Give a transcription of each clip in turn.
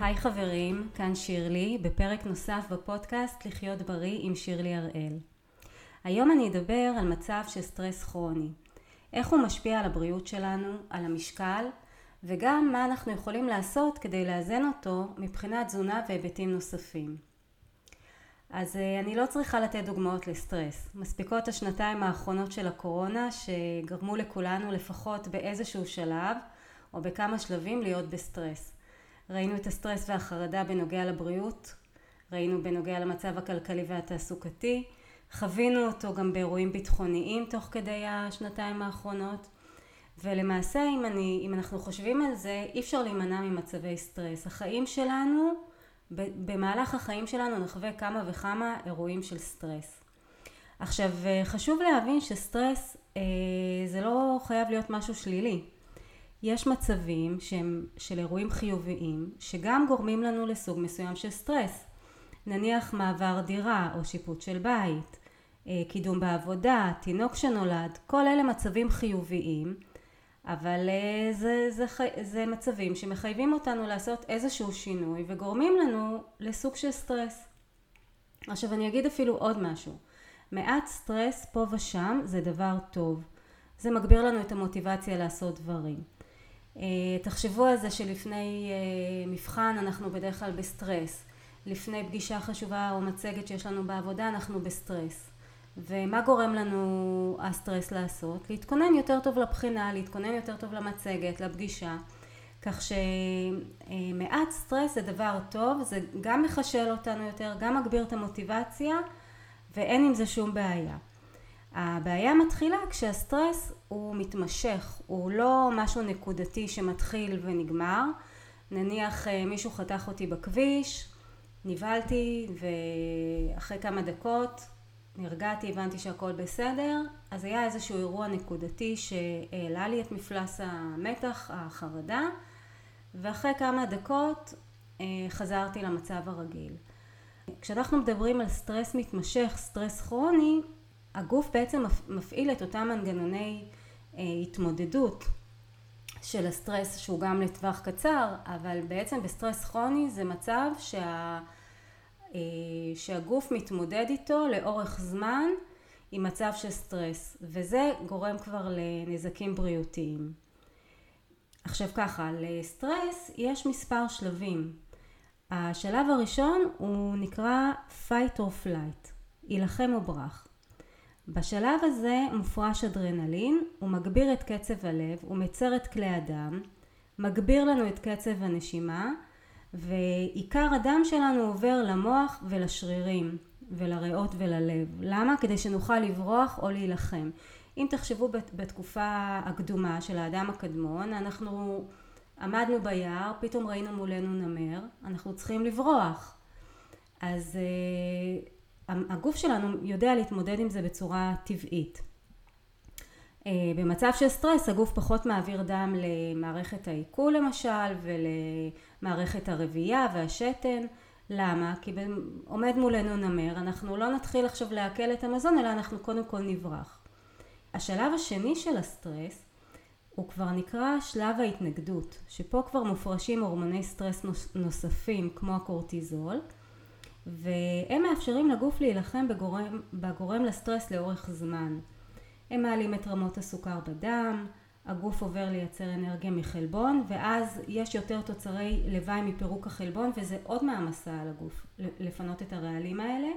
היי חברים, כאן שירלי, בפרק נוסף בפודקאסט לחיות בריא עם שירלי הראל. היום אני אדבר על מצב של סטרס כרוני. איך הוא משפיע על הבריאות שלנו, על המשקל, וגם מה אנחנו יכולים לעשות כדי לאזן אותו מבחינת תזונה והיבטים נוספים. אז אה, אני לא צריכה לתת דוגמאות לסטרס. מספיקות השנתיים האחרונות של הקורונה שגרמו לכולנו לפחות באיזשהו שלב או בכמה שלבים להיות בסטרס. ראינו את הסטרס והחרדה בנוגע לבריאות, ראינו בנוגע למצב הכלכלי והתעסוקתי, חווינו אותו גם באירועים ביטחוניים תוך כדי השנתיים האחרונות ולמעשה אם, אני, אם אנחנו חושבים על זה אי אפשר להימנע ממצבי סטרס. החיים שלנו, במהלך החיים שלנו נחווה כמה וכמה אירועים של סטרס. עכשיו חשוב להבין שסטרס אה, זה לא חייב להיות משהו שלילי. יש מצבים שהם של אירועים חיוביים שגם גורמים לנו לסוג מסוים של סטרס. נניח מעבר דירה או שיפוט של בית, אה, קידום בעבודה, תינוק שנולד, כל אלה מצבים חיוביים אבל אה, זה, זה, זה מצבים שמחייבים אותנו לעשות איזשהו שינוי וגורמים לנו לסוג של סטרס. עכשיו אני אגיד אפילו עוד משהו, מעט סטרס פה ושם זה דבר טוב, זה מגביר לנו את המוטיבציה לעשות דברים. אה, תחשבו על זה שלפני אה, מבחן אנחנו בדרך כלל בסטרס, לפני פגישה חשובה או מצגת שיש לנו בעבודה אנחנו בסטרס. ומה גורם לנו הסטרס לעשות? להתכונן יותר טוב לבחינה, להתכונן יותר טוב למצגת, לפגישה. כך שמעט סטרס זה דבר טוב, זה גם מחשל אותנו יותר, גם מגביר את המוטיבציה ואין עם זה שום בעיה. הבעיה מתחילה כשהסטרס הוא מתמשך, הוא לא משהו נקודתי שמתחיל ונגמר. נניח אה, מישהו חתך אותי בכביש, נבהלתי ואחרי כמה דקות נרגעתי, הבנתי שהכל בסדר, אז היה איזשהו אירוע נקודתי שהעלה לי את מפלס המתח, החרדה, ואחרי כמה דקות אה, חזרתי למצב הרגיל. כשאנחנו מדברים על סטרס מתמשך, סטרס כרוני, הגוף בעצם מפעיל את אותם מנגנוני אה, התמודדות של הסטרס שהוא גם לטווח קצר, אבל בעצם בסטרס כרוני זה מצב שה... אה, שהגוף מתמודד איתו לאורך זמן עם מצב של סטרס, וזה גורם כבר לנזקים בריאותיים. עכשיו ככה, לסטרס יש מספר שלבים. השלב הראשון הוא נקרא fight or flight, יילחם או ברח. בשלב הזה מופרש אדרנלין, הוא מגביר את קצב הלב, הוא מצר את כלי הדם, מגביר לנו את קצב הנשימה, ועיקר הדם שלנו עובר למוח ולשרירים ולריאות וללב. למה? כדי שנוכל לברוח או להילחם. אם תחשבו בתקופה הקדומה של האדם הקדמון, אנחנו עמדנו ביער, פתאום ראינו מולנו נמר, אנחנו צריכים לברוח. אז uh, הגוף שלנו יודע להתמודד עם זה בצורה טבעית. Uh, במצב של סטרס הגוף פחות מעביר דם למערכת העיכול למשל ולמערכת הרבייה והשתן. למה? כי עומד מולנו נמר, אנחנו לא נתחיל עכשיו לעכל את המזון אלא אנחנו קודם כל נברח. השלב השני של הסטרס הוא כבר נקרא שלב ההתנגדות, שפה כבר מופרשים הורמוני סטרס נוספים כמו הקורטיזול, והם מאפשרים לגוף להילחם בגורם, בגורם לסטרס לאורך זמן. הם מעלים את רמות הסוכר בדם, הגוף עובר לייצר אנרגיה מחלבון ואז יש יותר תוצרי לוואי מפירוק החלבון וזה עוד מעמסה על הגוף לפנות את הרעלים האלה.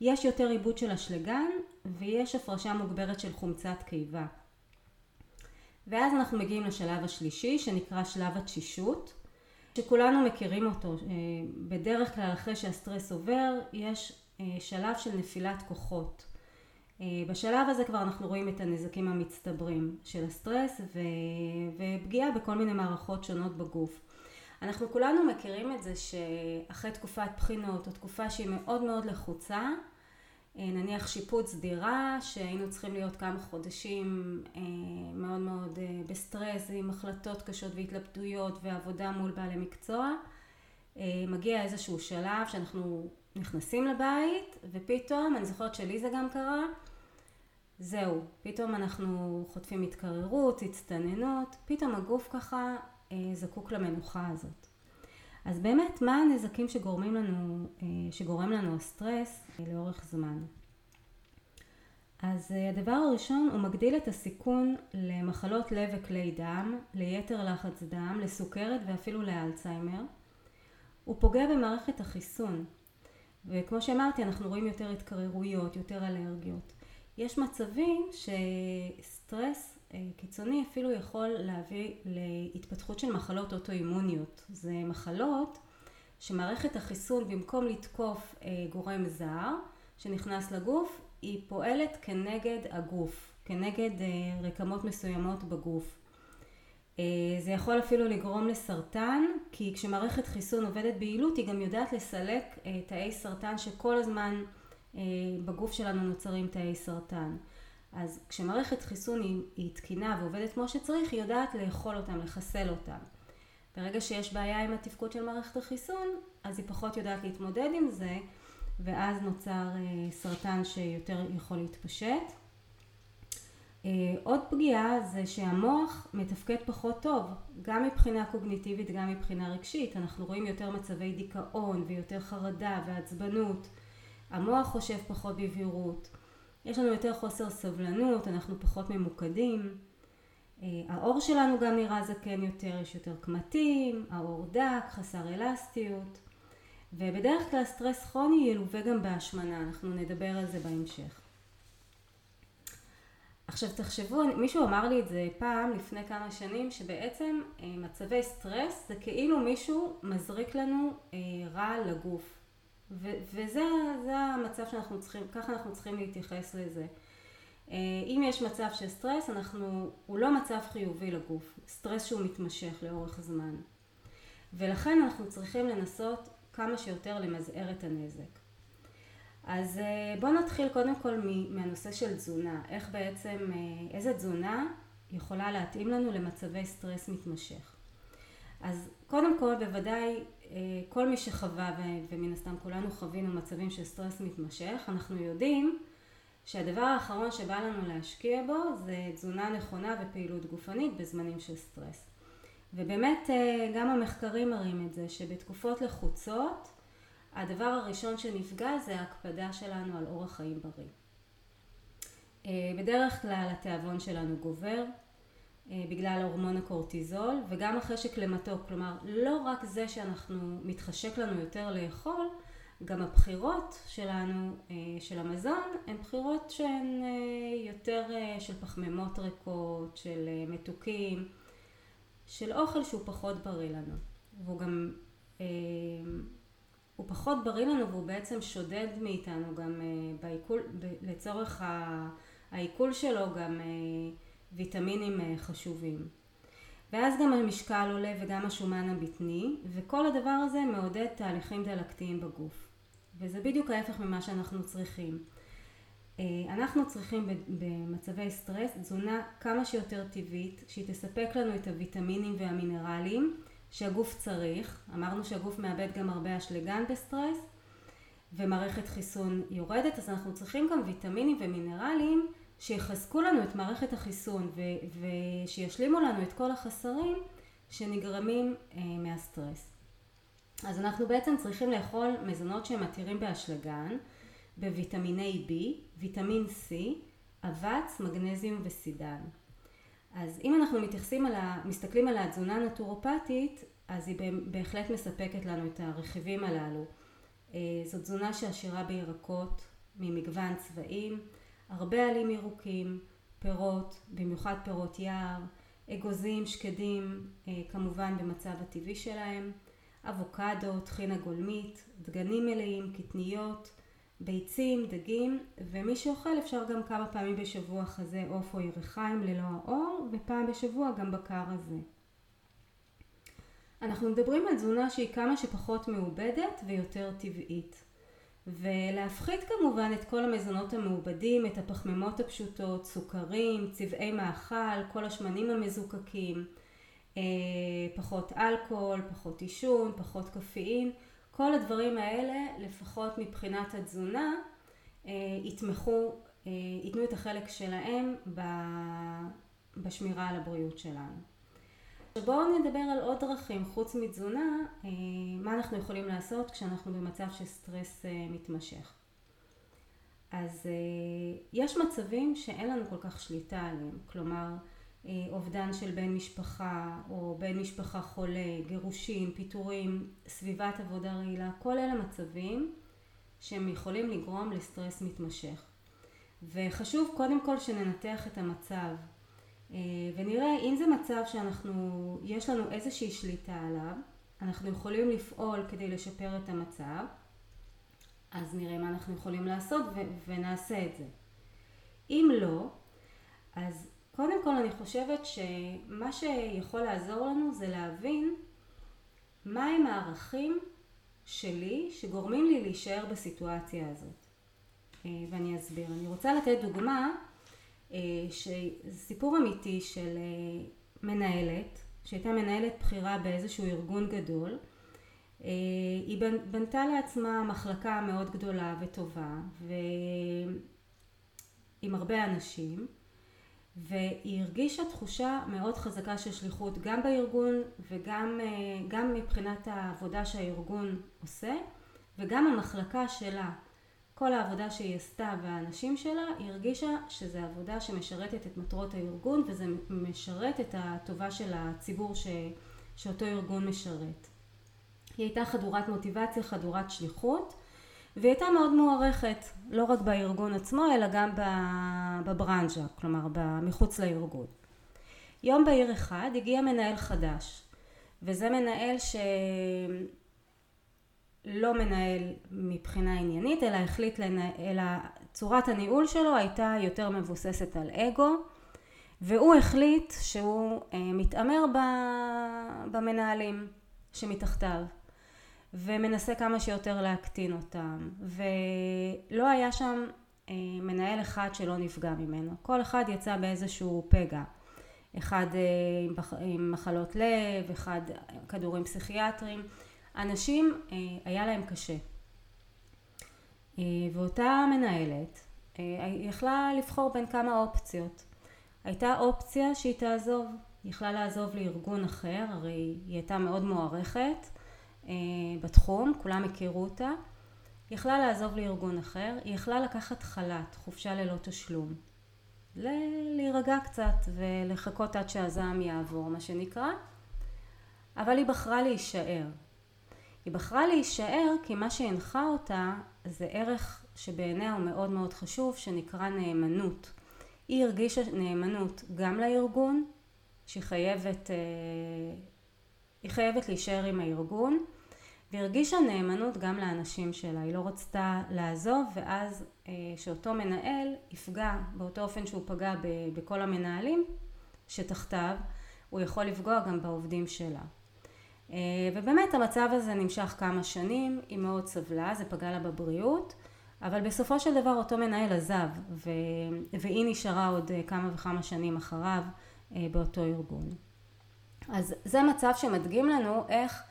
יש יותר עיבוד של אשלגן ויש הפרשה מוגברת של חומצת קיבה. ואז אנחנו מגיעים לשלב השלישי שנקרא שלב התשישות שכולנו מכירים אותו אה, בדרך כלל אחרי שהסטרס עובר יש אה, שלב של נפילת כוחות אה, בשלב הזה כבר אנחנו רואים את הנזקים המצטברים של הסטרס ו... ופגיעה בכל מיני מערכות שונות בגוף. אנחנו כולנו מכירים את זה שאחרי תקופת בחינות או תקופה שהיא מאוד מאוד לחוצה נניח שיפוץ דירה שהיינו צריכים להיות כמה חודשים אה, מאוד מאוד אה, בסטרס עם החלטות קשות והתלבטויות ועבודה מול בעלי מקצוע מגיע איזשהו שלב שאנחנו נכנסים לבית ופתאום אני זוכרת שלי זה גם קרה זהו פתאום אנחנו חוטפים התקררות הצטננות פתאום הגוף ככה זקוק למנוחה הזאת אז באמת, מה הנזקים שגורמים לנו, שגורם לנו הסטרס לאורך זמן? אז הדבר הראשון, הוא מגדיל את הסיכון למחלות לב וכלי דם, ליתר לחץ דם, לסוכרת ואפילו לאלצהיימר. הוא פוגע במערכת החיסון, וכמו שאמרתי, אנחנו רואים יותר התקררויות, יותר אלרגיות. יש מצבים שסטרס אה, קיצוני אפילו יכול להביא להתפתחות של מחלות אוטואימוניות. זה מחלות שמערכת החיסון במקום לתקוף אה, גורם זר שנכנס לגוף, היא פועלת כנגד הגוף, כנגד אה, רקמות מסוימות בגוף. זה יכול אפילו לגרום לסרטן, כי כשמערכת חיסון עובדת ביעילות היא גם יודעת לסלק תאי סרטן שכל הזמן בגוף שלנו נוצרים תאי סרטן. אז כשמערכת חיסון היא, היא תקינה ועובדת כמו שצריך, היא יודעת לאכול אותם, לחסל אותם. ברגע שיש בעיה עם התפקוד של מערכת החיסון, אז היא פחות יודעת להתמודד עם זה, ואז נוצר אה, סרטן שיותר יכול להתפשט. אה, עוד פגיעה זה שהמוח מתפקד פחות טוב, גם מבחינה קוגניטיבית, גם מבחינה רגשית. אנחנו רואים יותר מצבי דיכאון ויותר חרדה ועצבנות. המוח חושב פחות בבהירות. יש לנו יותר חוסר סבלנות, אנחנו פחות ממוקדים. אה, העור שלנו גם נראה זקן יותר, יש יותר קמטים, העור דק, חסר אלסטיות. ובדרך כלל סטרס כרוני ילווה גם בהשמנה, אנחנו נדבר על זה בהמשך. עכשיו תחשבו, מישהו אמר לי את זה פעם לפני כמה שנים, שבעצם אה, מצבי סטרס זה כאילו מישהו מזריק לנו אה, רע לגוף. ו- וזה המצב שאנחנו צריכים, ככה אנחנו צריכים להתייחס לזה. אה, אם יש מצב של סטרס, אנחנו, הוא לא מצב חיובי לגוף, סטרס שהוא מתמשך לאורך זמן. ולכן אנחנו צריכים לנסות כמה שיותר למזער את הנזק. אז אה, בואו נתחיל קודם כל מהנושא של תזונה, איך בעצם, אה, איזה תזונה יכולה להתאים לנו למצבי סטרס מתמשך. אז קודם כל בוודאי כל מי שחווה ומן הסתם כולנו חווינו מצבים של סטרס מתמשך, אנחנו יודעים שהדבר האחרון שבא לנו להשקיע בו זה תזונה נכונה ופעילות גופנית בזמנים של סטרס. ובאמת אה, גם המחקרים מראים את זה שבתקופות לחוצות הדבר הראשון שנפגע זה ההקפדה שלנו על אורח חיים בריא. אה, בדרך כלל התיאבון שלנו גובר, אה, בגלל הורמון הקורטיזול וגם החשק למתוק, כלומר לא רק זה שאנחנו מתחשק לנו יותר לאכול, גם הבחירות שלנו אה, של המזון הן בחירות שהן אה, יותר של פחמימות ריקות, של מתוקים, של אוכל שהוא פחות בריא לנו. והוא גם הוא פחות בריא לנו והוא בעצם שודד מאיתנו גם בעיכול, לצורך העיכול שלו גם ויטמינים אה, חשובים. ואז גם המשקל עולה וגם השומן הבטני, וכל הדבר הזה מעודד תהליכים דלקתיים בגוף. וזה בדיוק ההפך ממה שאנחנו צריכים. אה, אנחנו צריכים במצבי סטרס תזונה כמה שיותר טבעית, שהיא תספק לנו את הוויטמינים והמינרלים שהגוף צריך. אמרנו שהגוף מאבד גם הרבה אשלגן בסטרס, ומערכת חיסון יורדת, אז אנחנו צריכים גם ויטמינים ומינרלים שיחזקו לנו את מערכת החיסון ו- ושישלימו לנו את כל החסרים שנגרמים אה, מהסטרס. אז אנחנו בעצם צריכים לאכול מזונות שהם עתירים באשלגן, בוויטמיני B, ויטמין C, אבץ, מגנזיום וסידן. אז אם אנחנו מתייחסים על ה... מסתכלים על התזונה הנטורופטית, אז היא בהחלט מספקת לנו את הרכיבים הללו. אה, זו תזונה שעשירה בירקות ממגוון צבעים, הרבה עלים ירוקים, פירות, במיוחד פירות יער, אגוזים, שקדים, אה, כמובן במצב הטבעי שלהם, אבוקדו, טחינה גולמית, דגנים מלאים, קטניות, ביצים, דגים, ומי שאוכל אפשר גם כמה פעמים בשבוע חזה עוף או ירחיים ללא האור, ופעם בשבוע גם בקר הזה. אנחנו מדברים על תזונה שהיא כמה שפחות מעובדת ויותר טבעית. ולהפחית כמובן את כל המזונות המעובדים, את הפחמימות הפשוטות, סוכרים, צבעי מאכל, כל השמנים המזוקקים, אה, פחות אלכוהול, פחות עישון, פחות קפאין, כל הדברים האלה לפחות מבחינת התזונה אה, יתמכו, אה, ייתנו את החלק שלהם בשמירה על הבריאות שלנו. בואו נדבר על עוד דרכים חוץ מתזונה, אה, מה אנחנו יכולים לעשות כשאנחנו במצב של סטרס אה, מתמשך. אז יש מצבים שאין לנו כל כך שליטה עליהם, כלומר אובדן של בן משפחה או בן משפחה חולה, גירושים, פיטורים, סביבת עבודה רעילה, כל אלה מצבים שהם יכולים לגרום לסטרס מתמשך. וחשוב קודם כל שננתח את המצב אה, ונראה אם זה מצב שאנחנו, יש לנו איזושהי שליטה עליו, אנחנו יכולים לפעול כדי לשפר את המצב, אז נראה מה אנחנו יכולים לעשות ו- ונעשה את זה. אם לא, אז קודם כל אני חושבת שמה שיכול לעזור לנו זה להבין מהם הערכים שלי שגורמים לי להישאר בסיטואציה הזאת. אה, ואני אסביר. אני רוצה לתת דוגמה, אה, סיפור אמיתי של אה, מנהלת, שהייתה מנהלת בכירה באיזשהו ארגון גדול. היא בנתה לעצמה מחלקה מאוד גדולה וטובה ועם הרבה אנשים והיא הרגישה תחושה מאוד חזקה של שליחות גם בארגון וגם גם מבחינת העבודה שהארגון עושה וגם המחלקה שלה כל העבודה שהיא עשתה והאנשים שלה, היא הרגישה שזו עבודה שמשרתת את מטרות הארגון וזה משרת את הטובה של הציבור ש, שאותו ארגון משרת. היא הייתה חדורת מוטיבציה, חדורת שליחות והיא הייתה מאוד מוערכת, לא רק בארגון עצמו אלא גם בברנז'ה, כלומר מחוץ לארגון. יום בהיר אחד הגיע מנהל חדש וזה מנהל ש... לא מנהל מבחינה עניינית, אלא החליט, לנהל, אלא צורת הניהול שלו הייתה יותר מבוססת על אגו, והוא החליט שהוא אה, מתעמר במנהלים שמתחתיו, ומנסה כמה שיותר להקטין אותם, ולא היה שם אה, מנהל אחד שלא נפגע ממנו, כל אחד יצא באיזשהו פגע. אחד אה, עם מחלות לב, אחד כדורים פסיכיאטריים, אנשים אה, היה להם קשה. אה, ואותה מנהלת אה, יכלה לבחור בין כמה אופציות. הייתה אופציה שהיא תעזוב, היא יכלה לעזוב לארגון אחר, הרי היא הייתה מאוד מוערכת בתחום, כולם הכירו אותה. היא יכלה לעזוב לארגון אחר, היא יכלה לקחת חל"ת, חופשה ללא תשלום. להירגע קצת ולחכות עד שהזעם יעבור, מה שנקרא. אבל היא בחרה להישאר. היא בחרה להישאר כי מה שהנחה אותה זה ערך שבעיניה הוא מאוד מאוד חשוב שנקרא נאמנות. היא הרגישה נאמנות גם לארגון, שהיא חייבת, אה, היא חייבת להישאר עם הארגון, והרגישה נאמנות גם לאנשים שלה. היא לא רצתה לעזוב ואז אה, שאותו מנהל יפגע באותו אופן שהוא פגע בכל המנהלים שתחתיו, הוא יכול לפגוע גם בעובדים שלה. אה, ובאמת המצב הזה נמשך כמה שנים, היא מאוד סבלה, זה פגע לה בבריאות, אבל בסופו של דבר אותו מנהל עזב, ו... והיא נשארה עוד אה, כמה וכמה שנים אחריו אה, באותו ארגון. אז זה מצב שמדגים לנו איך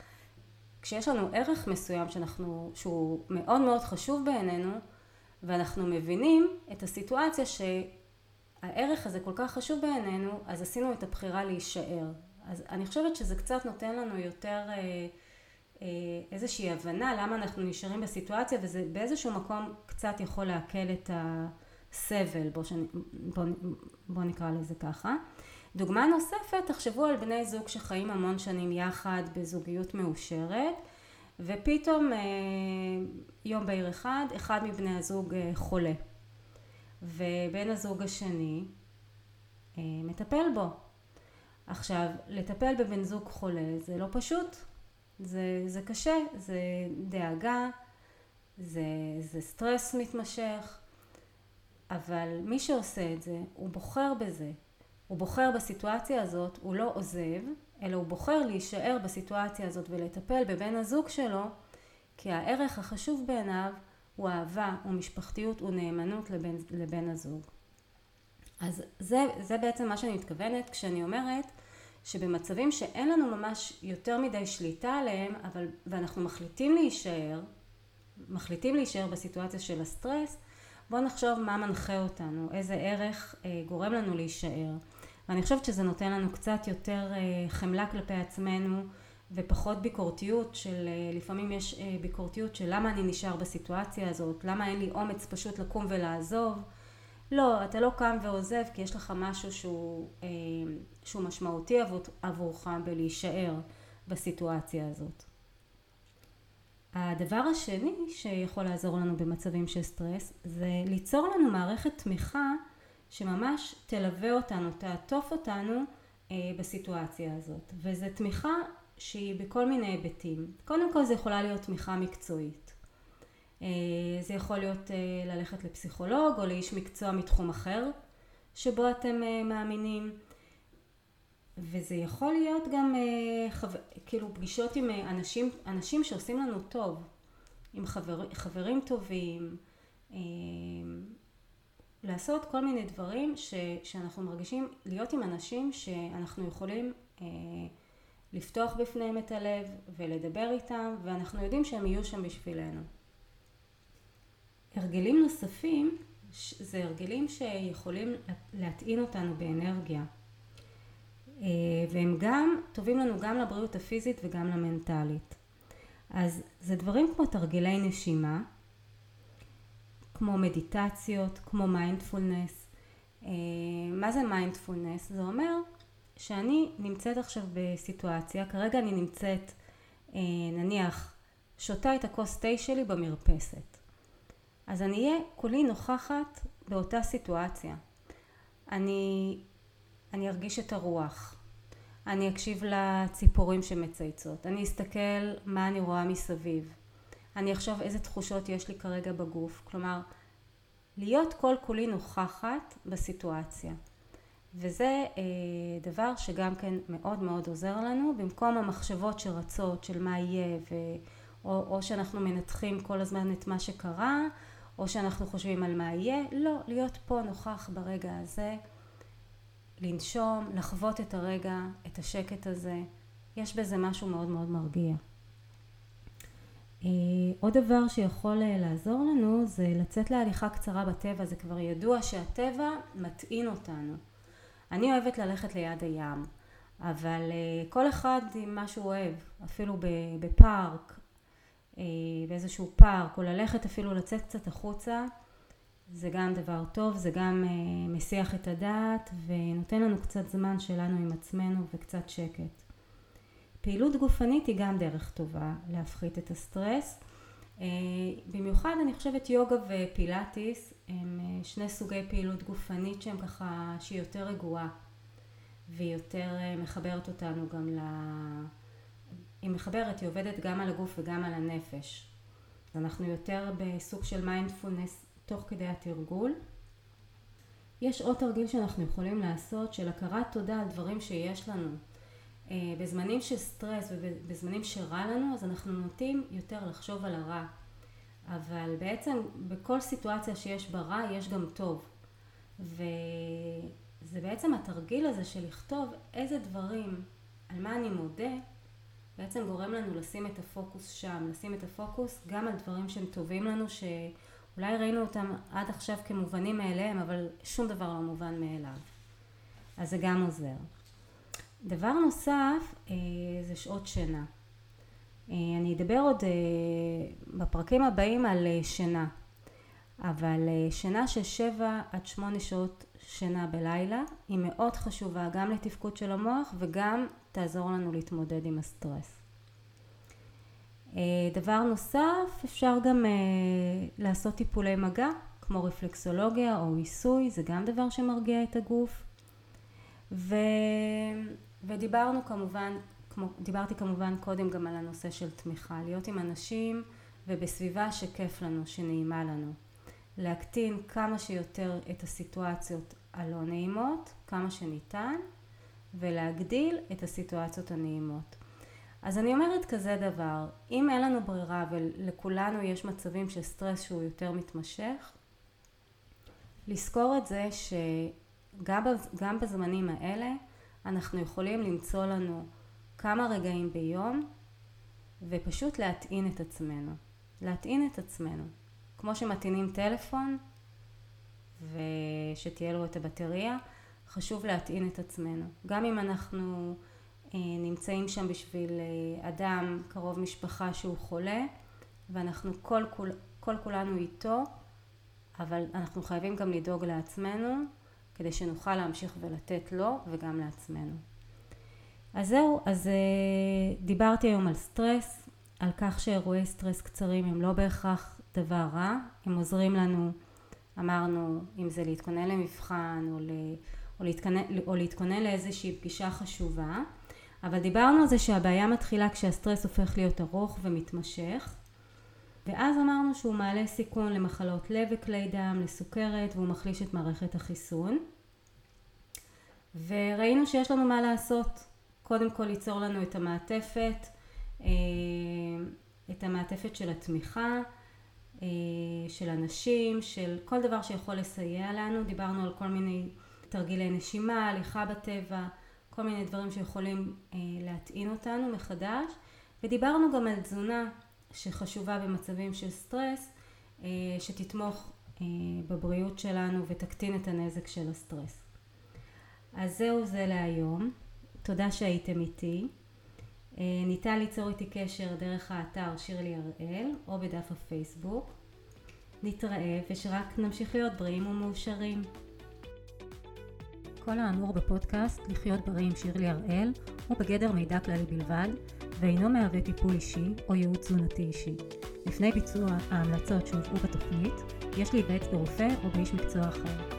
כשיש לנו ערך מסוים שאנחנו, שהוא מאוד מאוד חשוב בעינינו, ואנחנו מבינים את הסיטואציה שהערך הזה כל כך חשוב בעינינו, אז עשינו את הבחירה להישאר. אז אני חושבת שזה קצת נותן לנו יותר אה, אה, איזושהי הבנה למה אנחנו נשארים בסיטואציה וזה באיזשהו מקום קצת יכול לעכל את הסבל, בוא, שאני, בוא, בוא נקרא לזה ככה. דוגמה נוספת, תחשבו על בני זוג שחיים המון שנים יחד בזוגיות מאושרת ופתאום אה, יום בהיר אחד, אחד מבני הזוג חולה ובן הזוג השני מטפל בו עכשיו, לטפל בבן זוג חולה זה לא פשוט, זה, זה קשה, זה דאגה, זה, זה סטרס מתמשך, אבל מי שעושה את זה, הוא בוחר בזה. הוא בוחר בסיטואציה הזאת, הוא לא עוזב, אלא הוא בוחר להישאר בסיטואציה הזאת ולטפל בבן הזוג שלו, כי הערך החשוב בעיניו הוא אהבה, הוא משפחתיות, הוא נאמנות לבן, לבן הזוג. אז זה, זה בעצם מה שאני מתכוונת כשאני אומרת שבמצבים שאין לנו ממש יותר מדי שליטה עליהם, אבל, ואנחנו מחליטים להישאר, מחליטים להישאר בסיטואציה של הסטרס, בואו נחשוב מה מנחה אותנו, איזה ערך אה, גורם לנו להישאר. ואני חושבת שזה נותן לנו קצת יותר אה, חמלה כלפי עצמנו ופחות ביקורתיות של, אה, לפעמים יש אה, ביקורתיות של למה אני נשאר בסיטואציה הזאת, למה אין לי אומץ פשוט לקום ולעזוב. לא, אתה לא קם ועוזב כי יש לך משהו שהוא, שהוא משמעותי עבורך בלהישאר בסיטואציה הזאת. הדבר השני שיכול לעזור לנו במצבים של סטרס זה ליצור לנו מערכת תמיכה שממש תלווה אותנו, תעטוף אותנו אה, בסיטואציה הזאת. וזו תמיכה שהיא בכל מיני היבטים. קודם כל זה יכולה להיות תמיכה מקצועית. אה, זה יכול להיות אה, ללכת לפסיכולוג או לאיש מקצוע מתחום אחר שבו אתם אה, מאמינים. וזה יכול להיות גם חו... כאילו פגישות עם אנשים, אנשים שעושים לנו טוב, עם חבר, חברים טובים, לעשות כל מיני דברים ש, שאנחנו מרגישים להיות עם אנשים שאנחנו יכולים לפתוח בפניהם את הלב ולדבר איתם ואנחנו יודעים שהם יהיו שם בשבילנו. הרגלים נוספים זה הרגלים שיכולים להטעין אותנו באנרגיה. אה, והם גם טובים לנו גם לבריאות הפיזית וגם למנטלית. אז זה דברים כמו תרגילי נשימה, כמו מדיטציות, כמו מיינדפולנס. אה, מה זה מיינדפולנס? זה אומר שאני נמצאת עכשיו בסיטואציה, כרגע אני נמצאת אה, נניח שותה את הכוס תה שלי במרפסת. אז אני אהיה כולי נוכחת באותה סיטואציה. אני אני ארגיש את הרוח, אני אקשיב לציפורים שמצייצות, אני אסתכל מה אני רואה מסביב, אני אחשוב איזה תחושות יש לי כרגע בגוף, כלומר להיות כל כולי נוכחת בסיטואציה. וזה אה, דבר שגם כן מאוד מאוד עוזר לנו במקום המחשבות שרצות של מה יהיה ו, או, או שאנחנו מנתחים כל הזמן את מה שקרה או שאנחנו חושבים על מה יהיה, לא, להיות פה נוכח ברגע הזה לנשום, לחוות את הרגע, את השקט הזה, יש בזה משהו מאוד מאוד מרגיע. אה, עוד דבר שיכול אה, לעזור לנו זה לצאת להליכה קצרה בטבע, זה כבר ידוע שהטבע מטעין אותנו. אני אוהבת ללכת ליד הים, אבל אה, כל אחד עם מה שהוא אוהב, אפילו בפארק, באיזשהו פארק, או ללכת אפילו לצאת קצת החוצה, זה גם דבר טוב, זה גם uh, מסיח את הדעת ונותן לנו קצת זמן שלנו עם עצמנו וקצת שקט. פעילות גופנית היא גם דרך טובה להפחית את הסטרס. Uh, במיוחד אני חושבת יוגה ופילאטיס הם שני סוגי פעילות גופנית שהם ככה, שהיא יותר רגועה והיא יותר מחברת אותנו גם ל... היא מחברת, היא עובדת גם על הגוף וגם על הנפש. אנחנו יותר בסוג של מיינדפולנס תוך כדי התרגול. יש עוד תרגיל שאנחנו יכולים לעשות של הכרת תודה על דברים שיש לנו. אה, בזמנים של סטרס ובזמנים שרע לנו אז אנחנו נוטים יותר לחשוב על הרע. אבל בעצם בכל סיטואציה שיש בה רע יש גם טוב. וזה בעצם התרגיל הזה של לכתוב איזה דברים, על מה אני מודה, בעצם גורם לנו לשים את הפוקוס שם, לשים את הפוקוס גם על דברים שהם טובים לנו, ש... אולי ראינו אותם עד עכשיו כמובנים מאליהם, אבל שום דבר לא מובן מאליו. אז זה גם עוזר. דבר נוסף אה, זה שעות שינה. אה, אני אדבר עוד אה, בפרקים הבאים על שינה, אבל שינה של 7 עד 8 שעות שינה בלילה היא מאוד חשובה גם לתפקוד של המוח וגם תעזור לנו להתמודד עם הסטרס. אה, דבר נוסף, אפשר גם אה, לעשות טיפולי מגע, כמו רפלקסולוגיה או עיסוי, זה גם דבר שמרגיע את הגוף. ו... ודיברנו כמובן, כמו, דיברתי כמובן קודם גם על הנושא של תמיכה, להיות עם אנשים ובסביבה שכיף לנו, שנעימה לנו. להקטין כמה שיותר את הסיטואציות הלא נעימות, כמה שניתן, ולהגדיל את הסיטואציות הנעימות. אז אני אומרת כזה דבר, אם אין לנו ברירה ולכולנו יש מצבים של סטרס שהוא יותר מתמשך, לזכור את זה שגם בזמנים האלה אנחנו יכולים למצוא לנו כמה רגעים ביום ופשוט להטעין את עצמנו. להטעין את עצמנו. כמו שמטעינים טלפון ושתהיה לו את הבטריה, חשוב להטעין את עצמנו. גם אם אנחנו אה, נמצאים שם בשביל אה, אדם, קרוב משפחה שהוא חולה, ואנחנו כל, כול, כל כולנו איתו, אבל אנחנו חייבים גם לדאוג לעצמנו, כדי שנוכל להמשיך ולתת לו וגם לעצמנו. אז זהו, אז אה, דיברתי היום על סטרס, על כך שאירועי סטרס קצרים הם לא בהכרח דבר רע, הם עוזרים לנו, אמרנו, אם זה להתכונן למבחן או, ל, או, להתכונן, או להתכונן לאיזושהי פגישה חשובה, אבל דיברנו על זה שהבעיה מתחילה כשהסטרס הופך להיות ארוך ומתמשך, ואז אמרנו שהוא מעלה סיכון למחלות לב וכלי דם, לסוכרת, והוא מחליש את מערכת החיסון. וראינו שיש לנו מה לעשות. קודם כל ליצור לנו את המעטפת, אה, את המעטפת של התמיכה, של אנשים, של כל דבר שיכול לסייע לנו. דיברנו על כל מיני תרגילי נשימה, הליכה בטבע, כל מיני דברים שיכולים אה, להטעין אותנו מחדש. ודיברנו גם על תזונה שחשובה במצבים של סטרס, שתתמוך בבריאות שלנו ותקטין את הנזק של הסטרס. אז זהו זה להיום. תודה שהייתם איתי. אה, ניתן ליצור איתי קשר דרך האתר שירלי הראל או בדף הפייסבוק. נתראה ושרק נמשיך להיות בריאים ומאושרים. כל האמור בפודקאסט לחיות בריא עם שירלי הראל הוא בגדר מידע כללי בלבד ואינו מהווה טיפול אישי או ייעוץ תזונתי אישי. לפני ביצוע ההמלצות שהובאו בתוכנית יש להיוועץ ברופא או באיש מקצוע אחר.